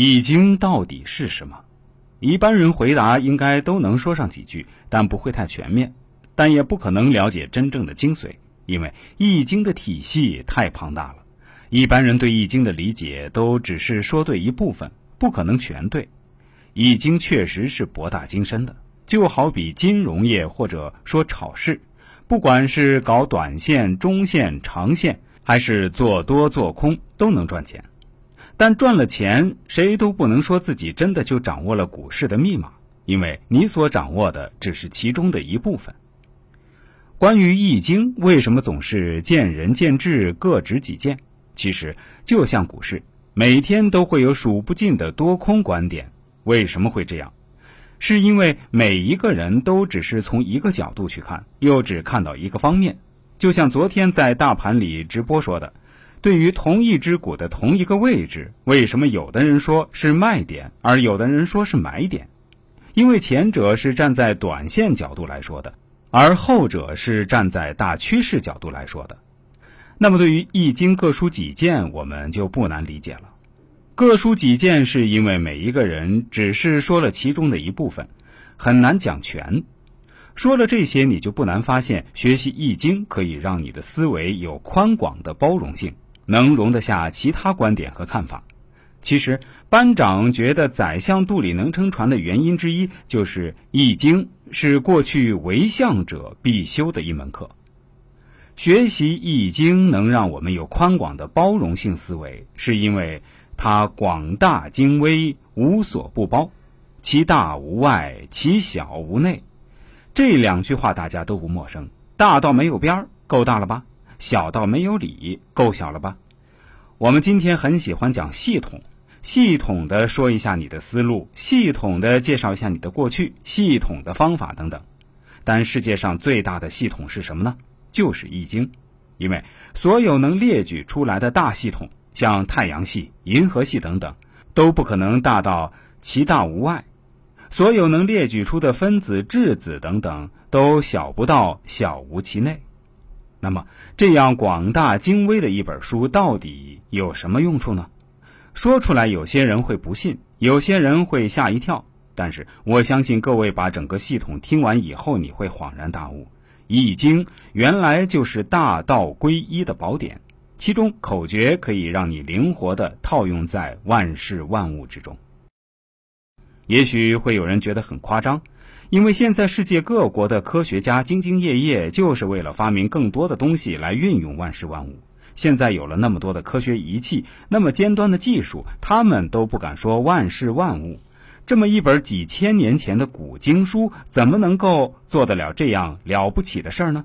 易经到底是什么？一般人回答应该都能说上几句，但不会太全面，但也不可能了解真正的精髓，因为易经的体系太庞大了。一般人对易经的理解都只是说对一部分，不可能全对。易经确实是博大精深的，就好比金融业或者说炒市，不管是搞短线、中线、长线，还是做多做空，都能赚钱。但赚了钱，谁都不能说自己真的就掌握了股市的密码，因为你所掌握的只是其中的一部分。关于易经，为什么总是见仁见智、各执己见？其实就像股市，每天都会有数不尽的多空观点。为什么会这样？是因为每一个人都只是从一个角度去看，又只看到一个方面。就像昨天在大盘里直播说的。对于同一只股的同一个位置，为什么有的人说是卖点，而有的人说是买点？因为前者是站在短线角度来说的，而后者是站在大趋势角度来说的。那么，对于《易经》各抒己见，我们就不难理解了。各抒己见，是因为每一个人只是说了其中的一部分，很难讲全。说了这些，你就不难发现，学习《易经》可以让你的思维有宽广的包容性。能容得下其他观点和看法。其实，班长觉得宰相肚里能撑船的原因之一，就是《易经》是过去为相者必修的一门课。学习《易经》能让我们有宽广的包容性思维，是因为它广大精微，无所不包，其大无外，其小无内。这两句话大家都不陌生。大到没有边儿，够大了吧？小到没有理，够小了吧？我们今天很喜欢讲系统，系统的说一下你的思路，系统的介绍一下你的过去，系统的方法等等。但世界上最大的系统是什么呢？就是易经，因为所有能列举出来的大系统，像太阳系、银河系等等，都不可能大到其大无外；所有能列举出的分子、质子等等，都小不到小无其内。那么，这样广大精微的一本书到底有什么用处呢？说出来，有些人会不信，有些人会吓一跳。但是，我相信各位把整个系统听完以后，你会恍然大悟：《易经》原来就是大道归一的宝典，其中口诀可以让你灵活的套用在万事万物之中。也许会有人觉得很夸张。因为现在世界各国的科学家兢兢业业，就是为了发明更多的东西来运用万事万物。现在有了那么多的科学仪器，那么尖端的技术，他们都不敢说万事万物。这么一本几千年前的古经书，怎么能够做得了这样了不起的事儿呢？